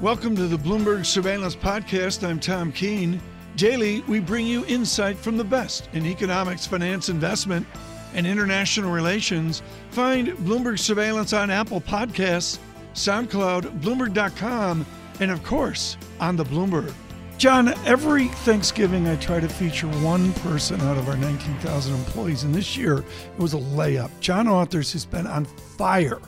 Welcome to the Bloomberg Surveillance Podcast. I'm Tom Keene. Daily, we bring you insight from the best in economics, finance, investment, and international relations. Find Bloomberg Surveillance on Apple Podcasts, SoundCloud, Bloomberg.com, and of course, on the Bloomberg. John, every Thanksgiving I try to feature one person out of our 19,000 employees, and this year it was a layup. John Authers has been on fire.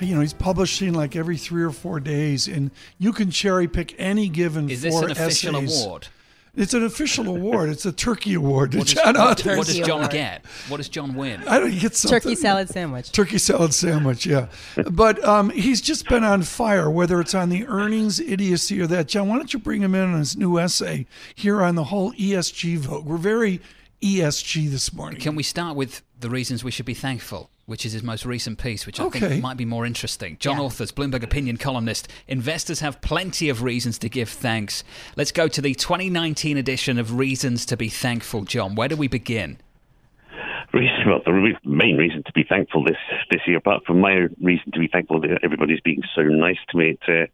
You know, he's publishing like every three or four days, and you can cherry pick any given Is four this an official essays. award? It's an official award. It's a turkey award to What does, John what, Authers. what does John award. get? What does John win? I don't get something. Turkey salad sandwich. Turkey salad sandwich, yeah. But um, he's just been on fire, whether it's on the earnings idiocy or that. John, why don't you bring him in on his new essay here on the whole ESG vote? We're very ESG this morning. Can we start with the reasons we should be thankful, which is his most recent piece, which I Okay. think might be more interesting. John Yeah. Authers, Bloomberg opinion columnist. Investors have plenty of reasons to give thanks. Let's go to the 2019 edition of Reasons to be Thankful. John, where do we begin? well, the main reason to be thankful this this year, apart from my reason to be thankful that everybody's being so nice to me at, uh,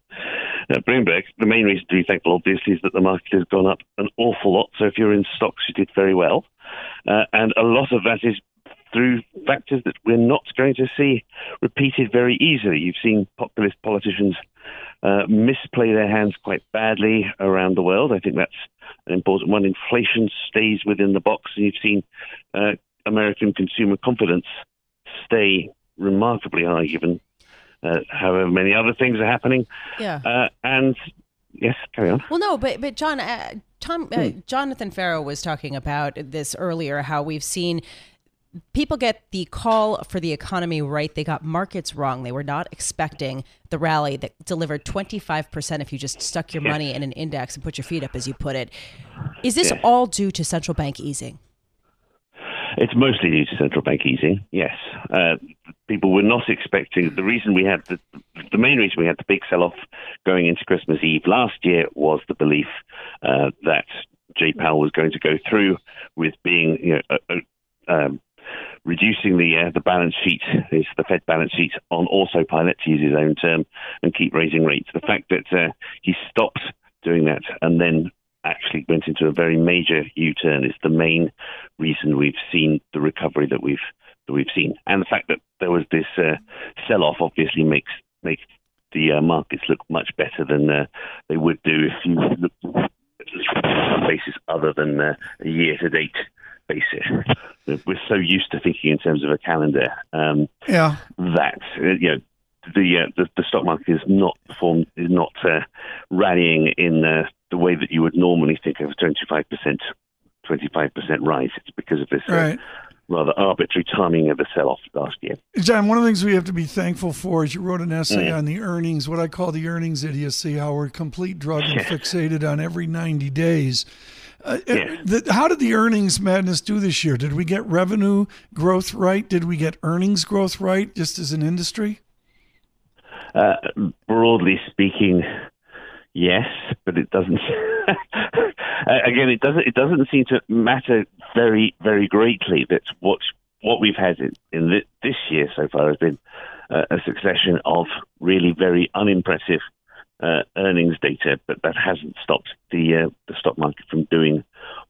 at Bloomberg, the main reason to be thankful, obviously, is that the market has gone up an awful lot. So if you're in stocks, you did very well, uh, and a lot of that is through factors that we're not going to see repeated very easily. You've seen populist politicians uh, misplay their hands quite badly around the world. I think that's an important one. Inflation stays within the box, and you've seen uh, American consumer confidence stay remarkably high, given uh, however many other things are happening. Yeah. Uh, and yes, carry on. Well, no, but but John, uh, Tom, uh, Jonathan Ferro was talking about this earlier. How we've seen people get the call for the economy right. They got markets wrong. They were not expecting the rally that delivered twenty five percent if you just stuck your money in an index and put your feet up, as you put it. Is this all due to central bank easing? It's mostly due to central bank easing. Yes, uh, people were not expecting. The reason we had the, the main reason we had the big sell-off going into Christmas Eve last year was the belief uh, that Jay Powell was going to go through with being, you know, uh, uh, um, reducing the uh, the balance sheet, is the Fed balance sheet on autopilot, to use his own term, and keep raising rates. The fact that uh, he stopped doing that and then actually went into a very major U-turn is the main reason we've seen the recovery that we've that we've seen, and the fact that there was this uh, sell-off obviously makes makes the uh, markets look much better than uh, they would do if you looked at basis other than uh, a year-to-date. We're so used to thinking in terms of a calendar um, Yeah. that you know the, uh, the the stock market is not performed is not uh, rallying in uh, the way that you would normally think of a twenty five percent twenty five percent rise. It's because of this uh, Right. rather arbitrary timing of the sell off last year. John, one of the things we have to be thankful for is you wrote an essay Mm. on the earnings, what I call the earnings idiocy, how we're complete drug and fixated on every 90 days. Uh, Yeah. the, how did the earnings madness do this year? Did we get revenue growth right? Did we get earnings growth right, just as an industry? Uh, broadly speaking, yes, but it doesn't. Again, it doesn't. It doesn't seem to matter very, very greatly. That what what we've had in, in thi- this year so far has been uh, a succession of really very unimpressive uh, earnings data, but that hasn't stopped the uh, the stock market from doing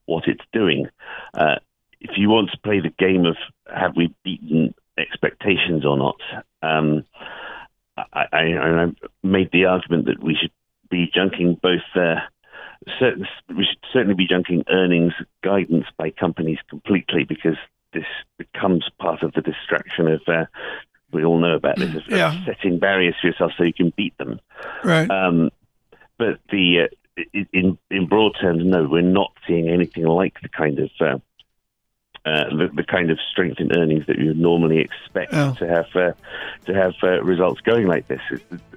what it's doing. Uh, if you want to play the game of have we beaten expectations or not, um, I, I, I made the argument that we should be junking both. Uh, certain, we should certainly be junking earnings guidance by companies completely because this becomes part of the distraction of. We all know about this, Yeah. setting barriers for yourself so you can beat them. Right. Um, but the uh, in in broad terms, no, we're not seeing anything like the kind of uh, uh, the, the kind of strength in earnings that you would normally expect Yeah. to have uh, to have uh, results going like this.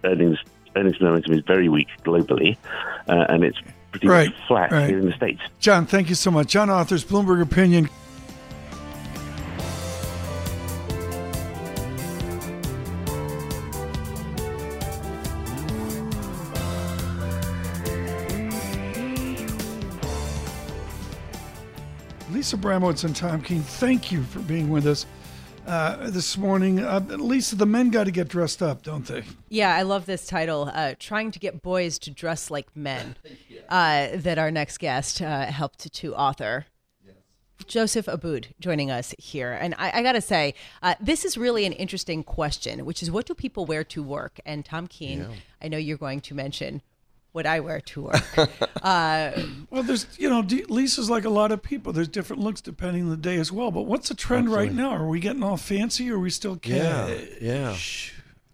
Earnings earnings momentum is very weak globally, uh, and it's pretty Right, flat right. here in the states. John, thank you so much. John Authers, Bloomberg Opinion. Lisa Abramowicz and Tom Keene, thank you for being with us. uh, this morning. Uh, Lisa, the men got to get dressed up, don't they? Yeah, I love this title. Uh, trying to get boys to dress like men. Uh, that our next guest uh, helped to author. Joseph Abboud joining us here. And I, I got to say, uh, this is really an interesting question, which is what do people wear to work? And Tom Keene, I know you're going to mention what I wear to work. uh, Well, there's, you know, Lisa's like a lot of people. There's different looks depending on the day as well. But what's the trend right now? Are we getting all fancy or are we still Yeah, cash? yeah.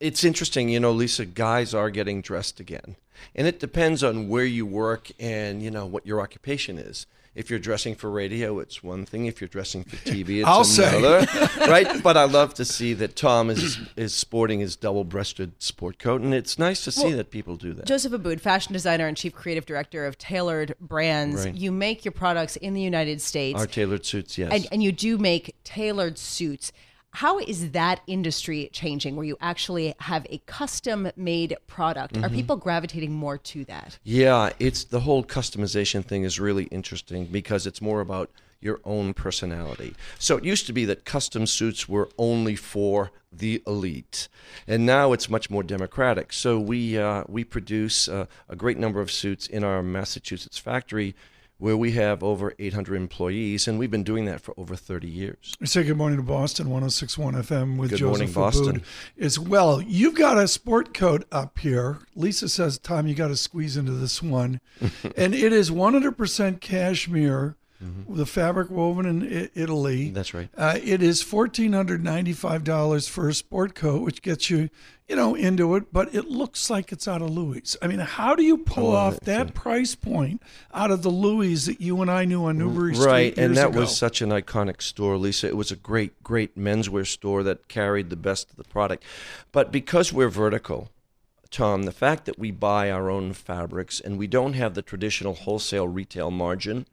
It's interesting, you know, Lisa. Guys are getting dressed again, and it depends on where you work and you know what your occupation is. If you're dressing for radio, it's one thing. If you're dressing for TV, it's I'll say. another, right? But I love to see that Tom is is sporting his double-breasted sport coat, and it's nice to see Well, that people do that. Joseph Abboud, fashion designer and chief creative director of Tailored Brands. Right. You make your products in the United States. Our tailored suits, yes. and, and you do make tailored suits. How is that industry changing where you actually have a custom made product? Mm-hmm. Are people gravitating more to that? Yeah, it's the whole customization thing is really interesting because it's more about your own personality. So it used to be that custom suits were only for the elite, and now it's much more democratic. So we uh, we produce uh, a great number of suits in our Massachusetts factory. Where we have over 800 employees, and we've been doing that for over 30 years. We say good morning to Boston, 1061 FM with Good Joseph morning, as well. You've got a sport coat up here. Lisa says, Tom, you got to squeeze into this one. and it is 100% cashmere, the fabric woven in I- Italy. Mm-hmm. That's right. Uh, it is $1,495 for a sport coat, which gets you, you know, into it, but it looks like it's out of Louis. I mean, how do you pull love off that price point out of the Louis that you and I knew on Newbury Street right and that ago? was such an iconic store lisa it was a great great menswear store that carried the best of the product but because we're vertical tom the fact that we buy our own fabrics and we don't have the traditional wholesale retail margin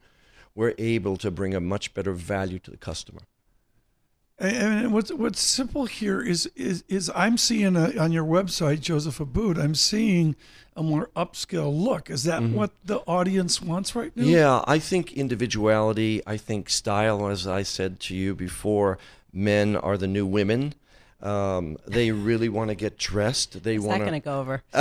we're able to bring a much better value to the customer And- And what's what's simple here is is is I'm seeing a, on your website, Joseph Abboud. I'm seeing a more upscale look. Is that what the audience wants right now? Mm-hmm. Yeah, I think individuality, I think style, as I said to you before, men are the new women. Um, they really want to get dressed. They Is that want going to go over?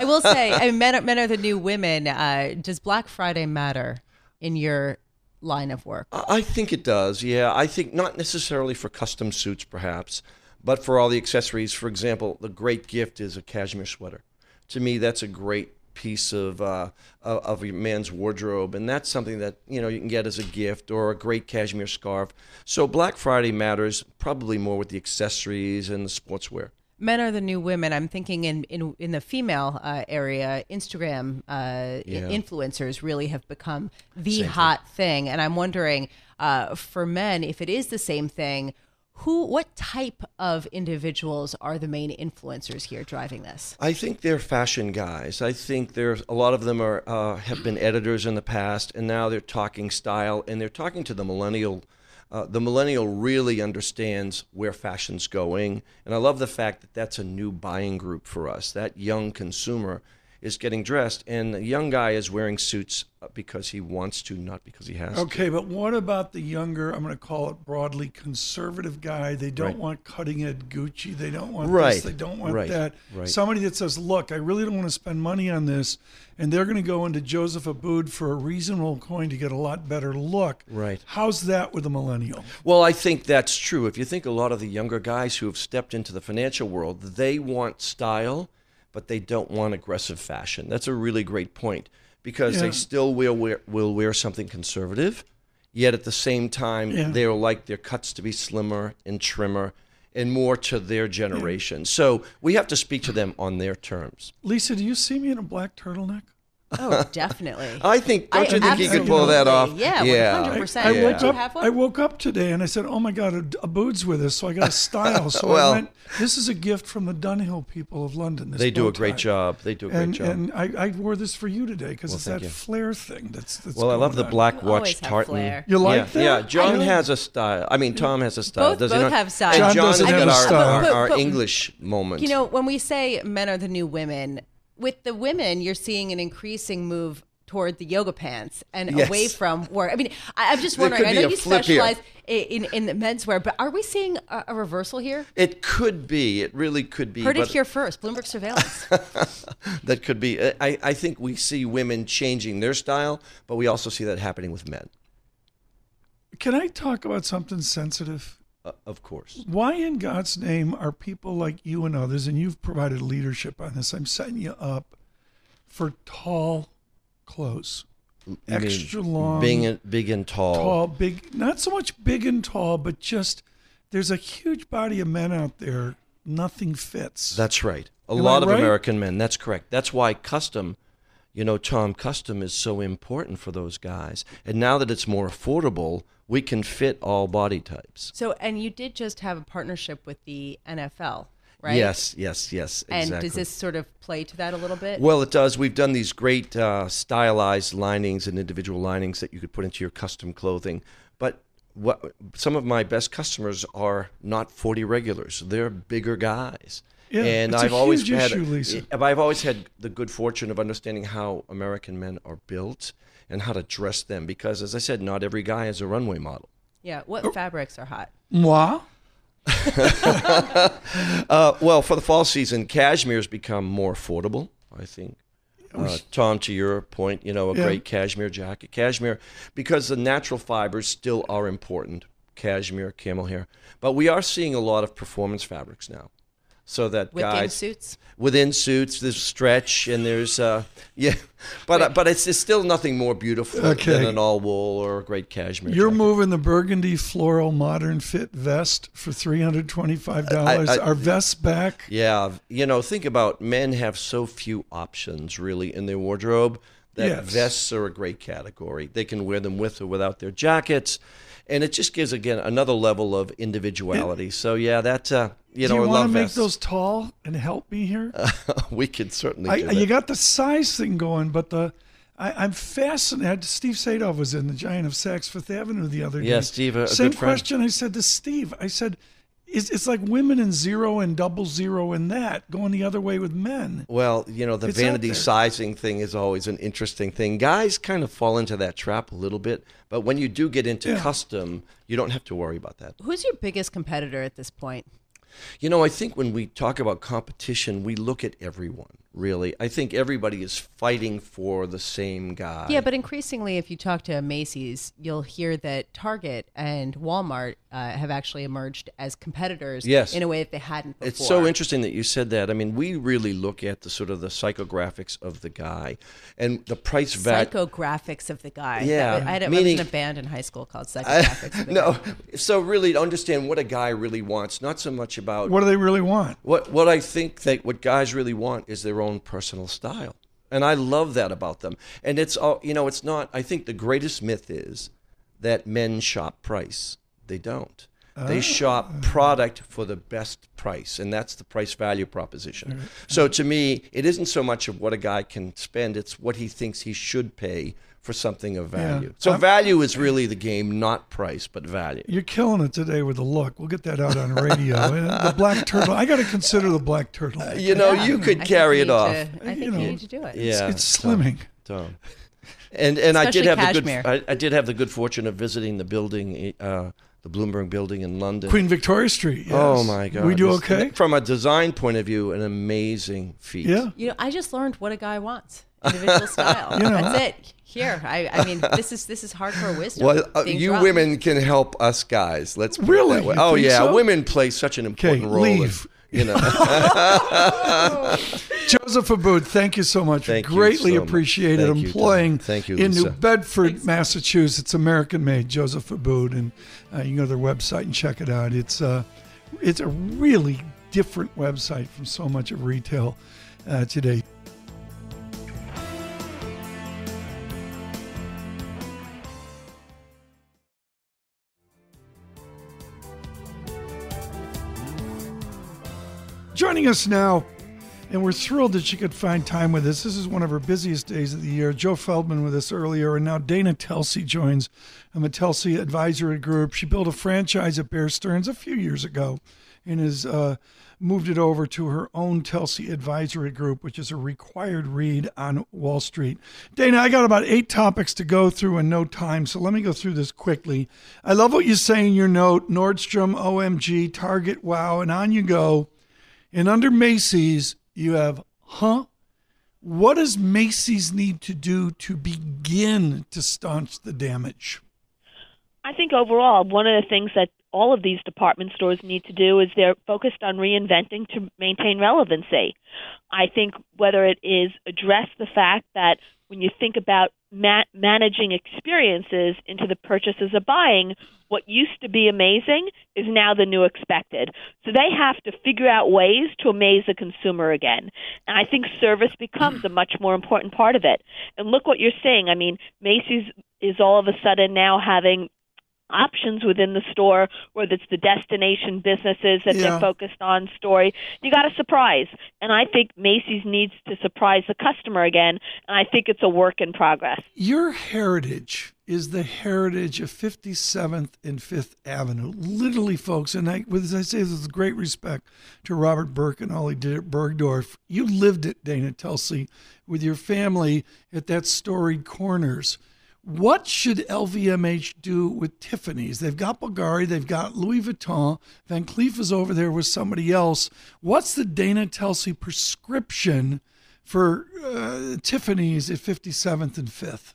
I will say, I mean, men, are, men are the new women. Uh, does Black Friday matter in your line of work? I think it does. Yeah, I think not necessarily for custom suits, perhaps, but for all the accessories. For example, the great gift is a cashmere sweater. To me, that's a great piece of uh, of a man's wardrobe, and that's something that you know you can get as a gift or a great cashmere scarf. So Black Friday matters probably more with the accessories and the sportswear. Men are the new women. I'm thinking in in, in the female uh, area, Instagram uh, Yeah. influencers really have become the hot thing, and I'm wondering uh, for men if it is the same thing. Who, what type of individuals are the main influencers here driving this? I think they're fashion guys. I think there's a lot of them are uh, have been editors in the past, and now they're talking style, and they're talking to the millennial. Uh, the millennial really understands where fashion's going, and I love the fact that that's a new buying group for us. That young consumer is getting dressed, and the young guy is wearing suits because he wants to, not because he has to. Okay, but what about the younger, I'm going to call it broadly conservative guy? They don't Right. want cutting edge Gucci. They don't want Right, this. They don't want right, that. right. Somebody that says, look, I really don't want to spend money on this. And they're going to go into Joseph Abboud for a reasonable coin to get a lot better look. Right. How's that with a millennial? Well, I think that's true. If you think a lot of the younger guys who have stepped into the financial world, they want style, but they don't want aggressive fashion. That's a really great point because Yeah. they still will wear, will wear something conservative, yet at the same time Yeah. they'll like their cuts to be slimmer and trimmer and more to their generation. So we have to speak to them on their terms. Lisa, do you see me in a black turtleneck? Oh, definitely. I think. Don't I you think you could pull that off? yeah, yeah. 100%. I Yeah. woke Do up. I woke up today and I said, "Oh my God, a, Abboud's with us!" So I got a style. So Well- I went. This is a gift from the Dunhill people of London. This They do a great tie." job. They do a great And, job. and I, I wore this for you today because Well, it's that you. flare thing. That's, that's Well, I love the black You always watch have tartan. You like yeah, that? Yeah, John I- has a style. I mean, Tom has a style. Both- does he both have style. And John John doesn't has have got a our, style. our, our English moment. You know, when we say men are the new women, with the women, you're seeing an increasing move toward the yoga pants and Yes. away from work. I mean, I, I'm just wondering. I know you specialize in in the menswear. But are we seeing a, a reversal here? It could be. It really could be. Heard but it here first. Bloomberg surveillance. that could be. Uh, I, I think we see women changing their style, but we also see that happening with men. Can I talk about something sensitive? Uh, of course. Why in God's name are people like you and others, and you've provided leadership on this? I'm setting you up for tall clothes, You extra mean long, big and, big and tall. tall, big. Not so much big and tall, but just there's a huge body of men out there. Nothing fits. That's right. A Am I lot of right? American men. That's correct. That's why custom, you know, Tom, custom is so important for those guys. And now that it's more affordable, we can fit all body types. so, and you did just have a partnership with the NFL, right? Yes, yes, yes. And exactly. does this sort of play to that a little bit? Well, it does. We've done these great uh, stylized linings and individual linings that you could put into your custom clothing. But what some of my best customers are not 40 regulars. They're bigger guys. Yeah, and it's a I've always huge had issue, Lisa. I've always had the good fortune of understanding how American men are built and how to dress them because as I said, not every guy is a runway model. yeah. What Oh. fabrics are hot? Moi? Uh, well, for the fall season, cashmere's become more affordable, I think. Uh, Tom, to your point, you know, a Yeah. great cashmere jacket. Cashmere, because the natural fibers still are important cashmere, camel hair. But we are seeing a lot of performance fabrics now. So that Within guys suits? within suits, there's stretch and there's uh, yeah, but uh, but it's, it's still nothing more beautiful Okay. than an all wool or a great cashmere. You're jacket. moving the burgundy floral modern fit vest for three hundred twenty-five dollars. I- I- Are vests back? Yeah, you know, think about men have so few options really in their wardrobe that Yes. vests are a great category. They can wear them with or without their jackets, and it just gives again another level of individuality. so yeah, that uh, you Do know, do you want to make vests. those tall and help me here? we could certainly I, do that. you got the size thing going, but the I, I'm fascinated. Steve Sadove was in the Giant of Saks Fifth Avenue the other day. Yeah, Steve, a- a Same good friend. question I said to Steve. I said, it's, it's like women in zero and double zero and that going the other way with men. Well, you know, the It's vanity sizing thing is always an interesting thing. Guys kind of fall into that trap a little bit, but when you do get into Yeah. custom, you don't have to worry about that. Who's your biggest competitor at this point? You know, I think when we talk about competition, we look at everyone, really. I think everybody is fighting for the same guy. Yeah, but increasingly, if you talk to Macy's, you'll hear that Target and Walmart uh, have actually emerged as competitors Yes. in a way that they hadn't before. It's so interesting that you said that. I mean, we really look at the sort of the psychographics of the guy and the price value. Psychographics of the guy. Yeah, That- I, had, I meaning- was in a band in high school called Psychographics of the no, guy. so really to understand what a guy really wants, not so much about What do they really want? What what I think that what guys really want is their own personal style. And I love that about them. And it's all you know, it's not I think the greatest myth is that men shop price. They don't. They shop product for the best price, and that's the price value proposition. So to me, it isn't so much of what a guy can spend, it's what he thinks he should pay for something of value. So value is really the game, not price, but value. You're killing it today with the look. We'll get that out on radio. The black turtle. I got to consider the black turtle. You know, you could think carry it off. to- I think You you, need to do it. Yeah, it's Tom, slimming. Tom. And and I did have cashmere. the good I, I did have the good fortune of visiting the building, uh, the Bloomberg building in London. Queen Victoria Street. Yes. Oh my God! We do This- okay. From a design point of view, an amazing feat. Yeah. You know, I just learned what a guy wants. Individual style. You know, That's it. Here, I, I mean, this is this is hardcore wisdom. Well, uh, you dropped. women can help us guys. Let's put Really? It that way. Oh yeah, so? women play such an important role. in- leave. You know. Joseph Abboud, thank you so much. Thank you Greatly so much. appreciated. Thank you, Employing Tom. Thank you, in New Lisa. Bedford, Massachusetts, American made, Joseph Abboud. And uh, you can go to their website and check it out. It's, uh, it's a really different website from so much of retail uh, today. Joining us now, and we're thrilled that she could find time with us. This is one of her busiest days of the year. Joe Feldman with us earlier, and now Dana Telsey joins from the Telsey Advisory Group. She built a franchise at Bear Stearns a few years ago and has uh, moved it over to her own Telsey Advisory Group, which is a required read on Wall Street. Dana, I got about eight topics to go through in no time, so let me go through this quickly. I love what you say in your note Nordstrom, OMG, Target, wow, and on you go. And under Macy's, you have, huh? What does Macy's need to do to begin to staunch the damage? I think overall, one of the things that all of these department stores need to do is they're focused on reinventing to maintain relevancy. I think whether it is address the fact that when you think about ma- managing experiences into the purchases of buying, what used to be amazing is now the new expected. So they have to figure out ways to amaze the consumer again. And I think service becomes a much more important part of it. And look what you're seeing. I mean, Macy's is all of a sudden now having options within the store, whether it's the destination businesses that Yeah. they're focused on story. You got a surprise. And I think Macy's needs to surprise the customer again. And I think it's a work in progress. Your heritage is the heritage of 57th and 5th Avenue. Literally, folks, and I, as I say this with great respect to Robert Burke and all he did at Bergdorf, you lived it, Dana Telsey, with your family at that storied corners. What should LVMH do with Tiffany's? They've got Bulgari, they've got Louis Vuitton. Van Cleef is over there with somebody else. What's the Dana Telsey prescription for uh, Tiffany's at 57th and 5th?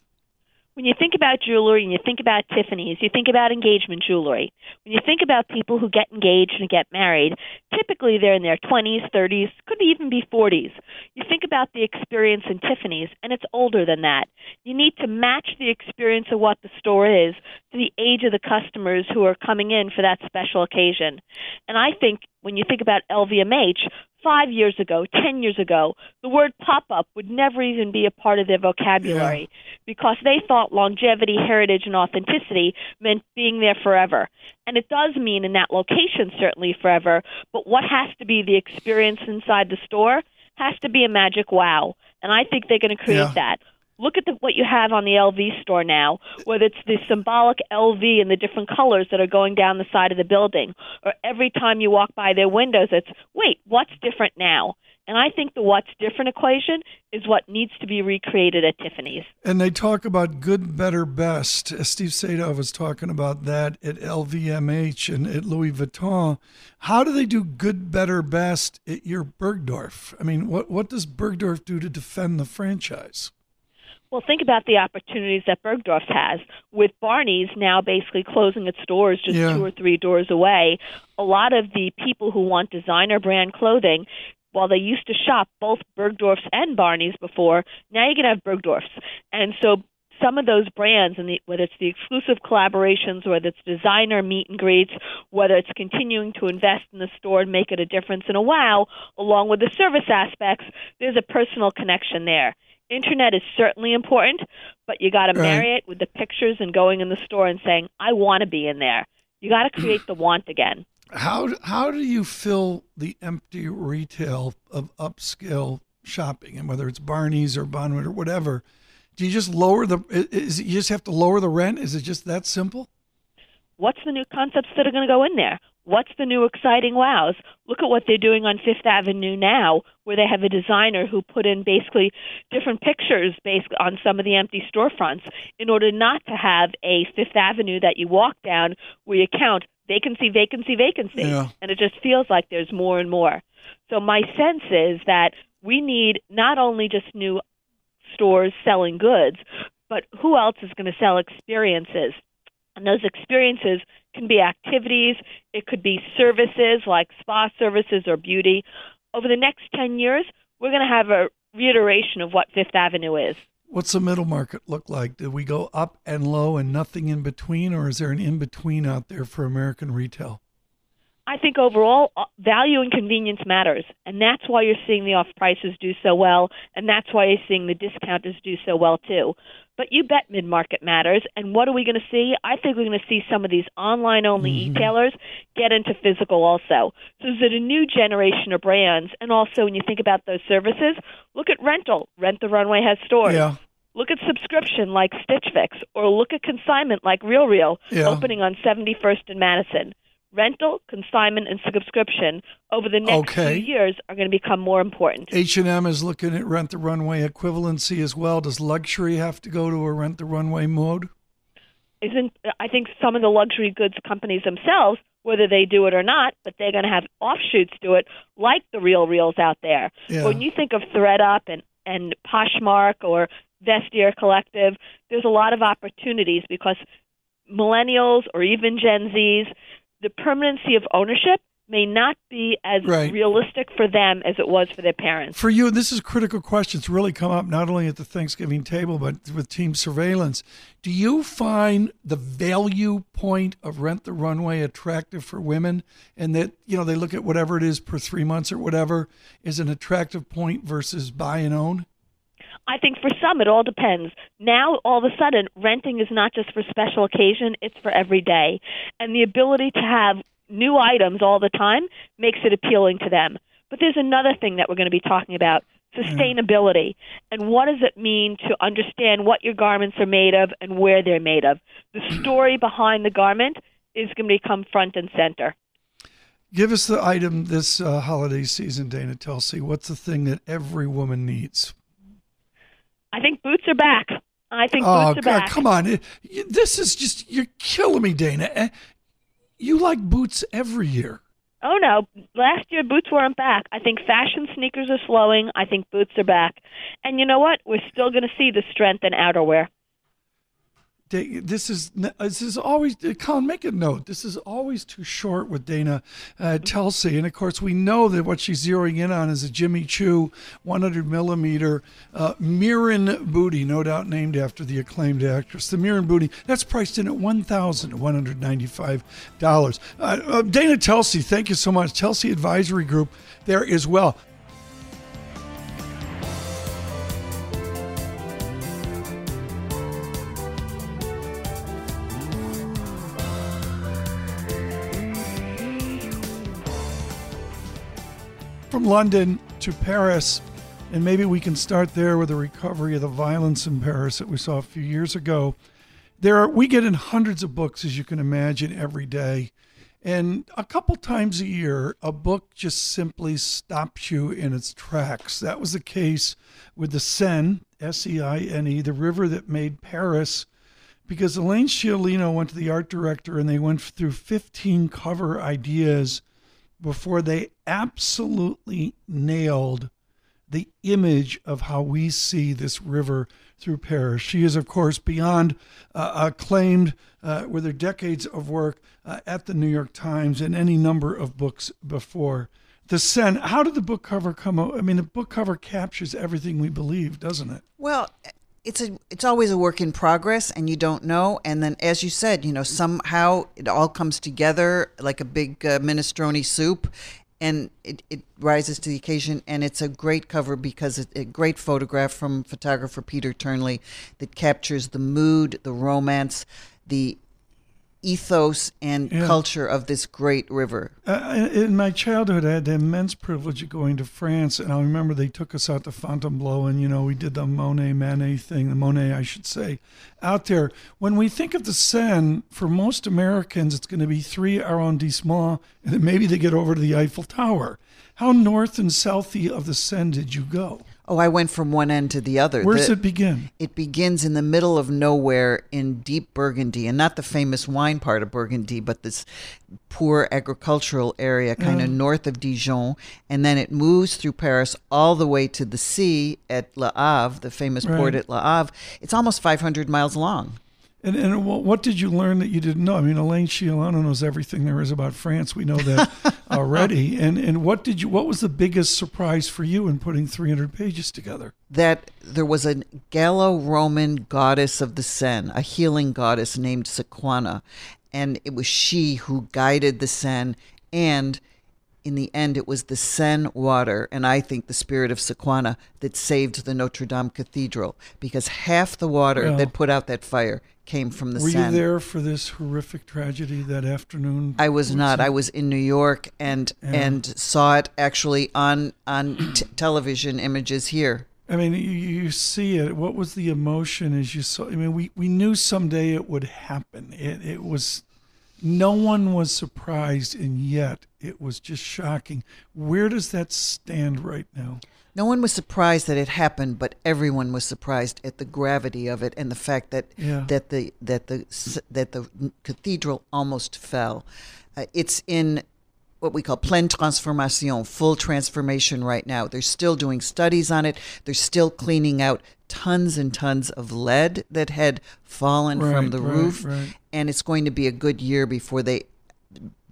When you think about jewelry and you think about Tiffany's, you think about engagement jewelry. When you think about people who get engaged and get married, typically they're in their 20s, 30s, could even be 40s. You think about the experience in Tiffany's, and it's older than that. You need to match the experience of what the store is to the age of the customers who are coming in for that special occasion. And I think when you think about LVMH, five years ago, ten years ago, the word pop up would never even be a part of their vocabulary because they thought longevity, heritage, and authenticity meant being there forever. And it does mean in that location, certainly forever, but what has to be the experience inside the store has to be a magic wow. And I think they're going to create Yeah. that. Look at the, what you have on the LV store now, whether it's the symbolic LV and the different colors that are going down the side of the building, or every time you walk by their windows, it's wait, what's different now? And I think the what's different equation is what needs to be recreated at Tiffany's. And they talk about good, better, best. Steve Sadove was talking about that at LVMH and at Louis Vuitton. How do they do good, better, best at your Bergdorf? I mean, what, what does Bergdorf do to defend the franchise? Well, think about the opportunities that Bergdorf's has with Barney's now basically closing its doors just Yeah. two or three doors away. A lot of the people who want designer brand clothing, while they used to shop both Bergdorf's and Barney's before, now you're going to have Bergdorf's. And so some of those brands, and the, whether it's the exclusive collaborations, whether it's designer meet and greets, whether it's continuing to invest in the store and make it a difference and a wow, along with the service aspects, there's a personal connection there. Internet is certainly important, but you got to Right. marry it with the pictures and going in the store and saying, "I want to be in there." You got to create the want again. How, how do you fill the empty retail of upscale shopping? And whether it's Barney's or Bonwit or whatever, do you just lower the, is it, you just have to lower the rent? Is it just that simple? What's the new concepts that are going to go in there? What's the new exciting wows? Look at what they're doing on Fifth Avenue now, where they have a designer who put in basically different pictures based on some of the empty storefronts in order not to have a Fifth Avenue that you walk down where you count vacancy, vacancy, vacancy. Yeah. And it just feels like there's more and more. So my sense is that we need not only just new stores selling goods, but who else is going to sell experiences? And those experiences can be activities, it could be services like spa services or beauty. Over the next 10 years, we're going to have a reiteration of what Fifth Avenue is. What's the middle market look like? Do we go up and low and nothing in between, or is there an in between out there for American retail? I think overall, uh, value and convenience matters, and that's why you're seeing the off prices do so well, and that's why you're seeing the discounters do so well too. But you bet mid market matters, and what are we going to see? I think we're going to see some of these online only mm-hmm. e-tailers get into physical also. So is it a new generation of brands, and also when you think about those services, look at rental. Rent the Runway has stores. Yeah. Look at subscription like Stitch Fix, or look at consignment like Real Real, Yeah. opening on 71st and Madison. Rental, consignment, and subscription over the next Okay. few years are going to become more important. H&M is looking at rent the runway equivalency as well. Does luxury have to go to a rent the runway mode? Isn't I think some of the luxury goods companies themselves, whether they do it or not, but they're going to have offshoots to it, like the Real Reels out there. Yeah. When you think of thredUP and and Poshmark or Vestiaire Collective, there's a lot of opportunities because millennials or even Gen Zs, the permanency of ownership may not be as Right. realistic for them as it was for their parents. For you, this is a critical question. It's really come up not only at the Thanksgiving table, but with team surveillance. Do you find the value point of rent the runway attractive for women? And that, you know, they look at whatever it is per three months or whatever is an attractive point versus buy and own? I think for some it all depends. Now all of a sudden renting is not just for special occasion, it's for every day. And the ability to have new items all the time makes it appealing to them. But there's another thing that we're going to be talking about, sustainability. And what does it mean to understand what your garments are made of and where they're made of? The story behind the garment is going to become front and center. Give us the item this uh, holiday season, Dana Telsey. What's the thing that every woman needs? I think boots are back. I think Oh, boots are God, back. come on. This is just, you're killing me, Dana. Eh, You like boots every year. Oh no! Last year boots weren't back. I think fashion sneakers are slowing. I think boots are back, and you know what? We're still going to see the strength in outerwear. This is this is always Colin. Make a note. This is always too short with Dana uh, Telsey, and of course we know that what she's zeroing in on is a Jimmy Choo 100 millimeter uh, Mirren booty, no doubt named after the acclaimed actress. The Mirren booty that's priced in at one thousand one hundred ninety five dollars. Uh, uh, Dana Telsey, thank you so much. Telsey Advisory Group there as well. From London to Paris, and maybe we can start there with the recovery of the violence in Paris that we saw a few years ago. There, are, we get in hundreds of books, as you can imagine, every day, and a couple times a year, a book just simply stops you in its tracks. That was the case with the Seine, S-E-I-N-E, the river that made Paris because Elaine Sciolino went to the art director and they went through 15 cover ideas before they absolutely nailed the image of how we see this river through Paris. She is, of course, beyond uh, acclaimed uh, with her decades of work uh, at the New York Times and any number of books before. The Seine, how did the book cover come out? I mean, the book cover captures everything we believe, doesn't it? Well, it's a it's always a work in progress, and you don't know. And then, as you said, you know, somehow it all comes together like a big uh, minestrone soup, and it, it rises to the occasion. And it's a great cover because it's a great photograph from photographer Peter Turnley that captures the mood, the romance, the ethos and Yeah. culture of this great river. Uh, in my childhood, I had the immense privilege of going to France, and I remember they took us out to Fontainebleau, and you know we did the Monet Manet thing, the Monet, I should say, out there. When we think of the Seine, for most Americans, it's going to be three arrondissements, and then maybe they get over to the Eiffel Tower. How north and southy of the Seine did you go? Oh, I went from one end to the other. Where does it begin? It begins in the middle of nowhere in deep Burgundy, and not the famous wine part of Burgundy, but this poor agricultural area kind of north of Dijon. And then it moves through Paris all the way to the sea at Le Havre, the famous port at Le Havre. It's almost 500 miles long. And, and wh- what did you learn that you didn't know? I mean, Elaine Sciolino knows everything there is about France. We know that already. And and what did you? What was the biggest surprise for you in putting 300 pages together? that there was a Gallo-Roman goddess of the Seine, a healing goddess named Sequana, and it was she who guided the Seine and in the end it was the Seine water and I think the spirit of Sequana that saved the Notre Dame Cathedral because half the water Well- that put out that fire came from the Were Seine. you there for this horrific tragedy that afternoon? I was not. I was in New York and and saw it actually on on t- television images here. I mean, you, you see it. What was the emotion as you saw? I mean, we, we knew someday it would happen. It it was No one was surprised, and yet it was just shocking. Where does that stand right now? No one was surprised that it happened, but everyone was surprised at the gravity of it and the fact that Yeah. that the that the that the cathedral almost fell. Uh, it's in what we call pleine transformation, full transformation right now. They're still doing studies on it. They're still cleaning out tons and tons of lead that had fallen from the right, roof, right. And it's going to be a good year before they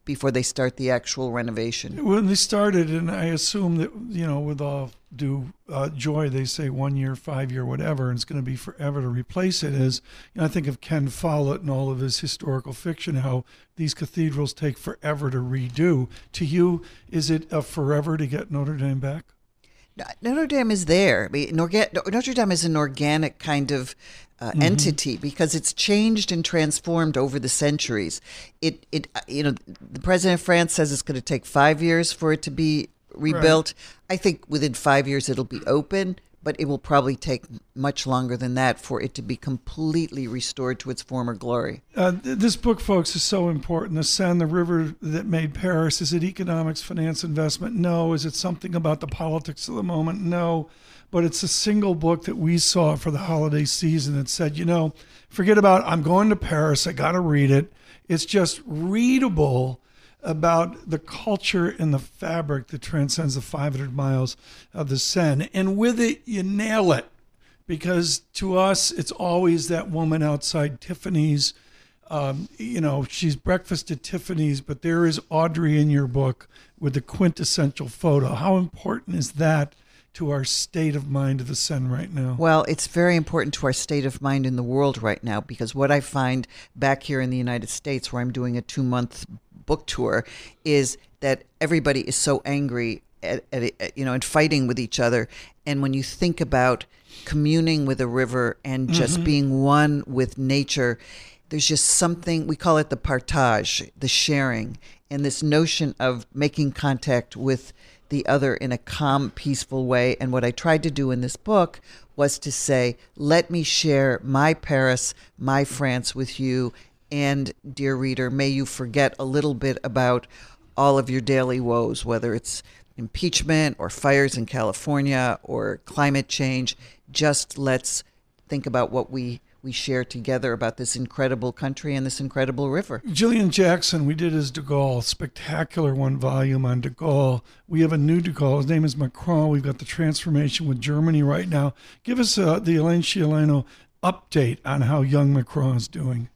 before they start the actual renovation. When they started, and I assume that you know, with all due uh, joy, they say one year, five year, whatever, and it's going to be forever to replace it. Is you know, I think of Ken Follett and all of his historical fiction, how these cathedrals take forever to redo. To you, is it a forever to get Notre Dame back? Notre Dame is there. I mean, Notre Dame is an organic kind of uh, entity because it's changed and transformed over the centuries. It, it, uh, you know, the president of France says it's going to take five years for it to be rebuilt. I think within five years it'll be open, but it will probably take much longer than that for it to be completely restored to its former glory. Uh, this book, folks, is so important. The Seine, the river that made Paris. Is it economics, finance, investment? No. Is it something about the politics of the moment? No. But it's a single book that we saw for the holiday season that said, you know, forget about I'm going to Paris. I got to read it. It's just readable about the culture and the fabric that transcends the 500 miles of the Seine. And with it, you nail it because to us, it's always that woman outside Tiffany's. Um, you know, she's breakfast at Tiffany's, but there is Audrey in your book with the quintessential photo. How important is that to our state of mind of the Seine right now? Well, it's very important to our state of mind in the world right now because what I find back here in the United States, where I'm doing a two month book tour, is that everybody is so angry at, at, at, you know and fighting with each other. And when you think about communing with a river and just mm-hmm. being one with nature, there's just something we call it the partage, the sharing, and this notion of making contact with the other in a calm, peaceful way. And what I tried to do in this book was to say, let me share my Paris, my France with you. And, dear reader, may you forget a little bit about all of your daily woes, whether it's impeachment or fires in California or climate change. Just let's think about what we, we share together about this incredible country and this incredible river. Julian Jackson, we did his De Gaulle, spectacular one volume on De Gaulle. We have a new De Gaulle. His name is Macron. We've got the transformation with Germany right now. Give us uh, the Elaine Sciolino update on how young Macron is doing.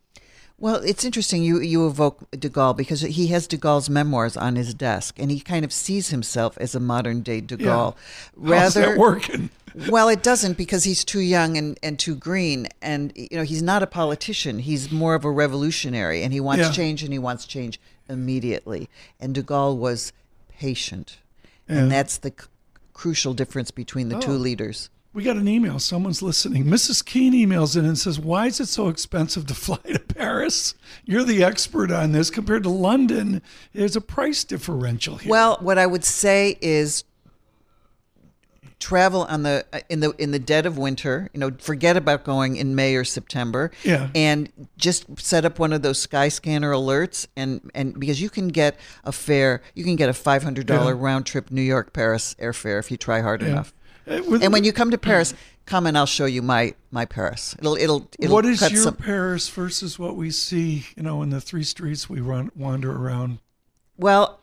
Well, it's interesting you you evoke De Gaulle because he has De Gaulle's memoirs on his desk, and he kind of sees himself as a modern day De Gaulle. How's that working? well, it doesn't because he's too young and, and too green, and you know he's not a politician. He's more of a revolutionary, and he wants Yeah. change, and he wants change immediately. And De Gaulle was patient, Yeah. and that's the c- crucial difference between the two oh. leaders. We got an email. Someone's listening. Mrs. Keene emails in and says, Why is it so expensive to fly to Paris? You're the expert on this. Compared to London, there's a price differential here. Well, what I would say is travel on the in the in the dead of winter you know forget about going in may or september Yeah. and just set up one of those Skyscanner alerts and and because you can get a fare you can get a $500 Yeah. round trip new york paris airfare if you try hard enough Uh, with- and when you come to paris come and i'll show you my my paris it'll it'll, it'll what is your some Paris versus what we see, you know, in the three streets we run wander around? Well,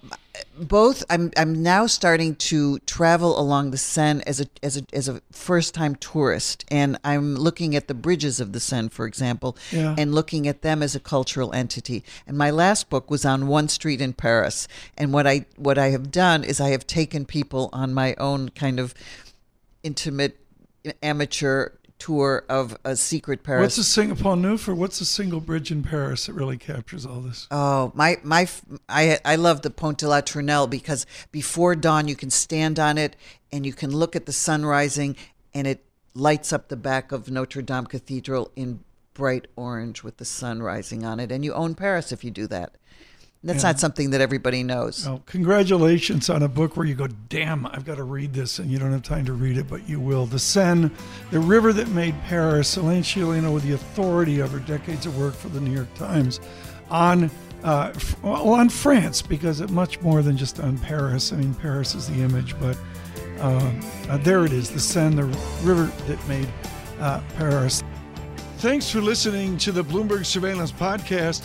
both. I'm I'm now starting to travel along the Seine as a as a as a first time tourist, and I'm looking at the bridges of the Seine, for example, Yeah. and looking at them as a cultural entity. And my last book was on one street in Paris, and what I what I have done is I have taken people on my own kind of intimate amateur tour of a secret Paris. What's the single Paul Newford? What's the single bridge in Paris that really captures all this? Oh, my my I I love the Pont de la Tournelle because before dawn you can stand on it and you can look at the sun rising and it lights up the back of Notre Dame Cathedral in bright orange with the sun rising on it and you own Paris if you do that. That's Yeah. not something that everybody knows. Oh, congratulations on a book where you go, damn, I've got to read this, and you don't have time to read it, but you will. The Seine, the river that made Paris. Elaine Sciolino, with the authority of her decades of work for the New York Times, on uh, well, on France because it much more than just on Paris. I mean, Paris is the image, but uh, uh, there it is, the Seine, the river that made uh, Paris. Thanks for listening to the Bloomberg Surveillance Podcast.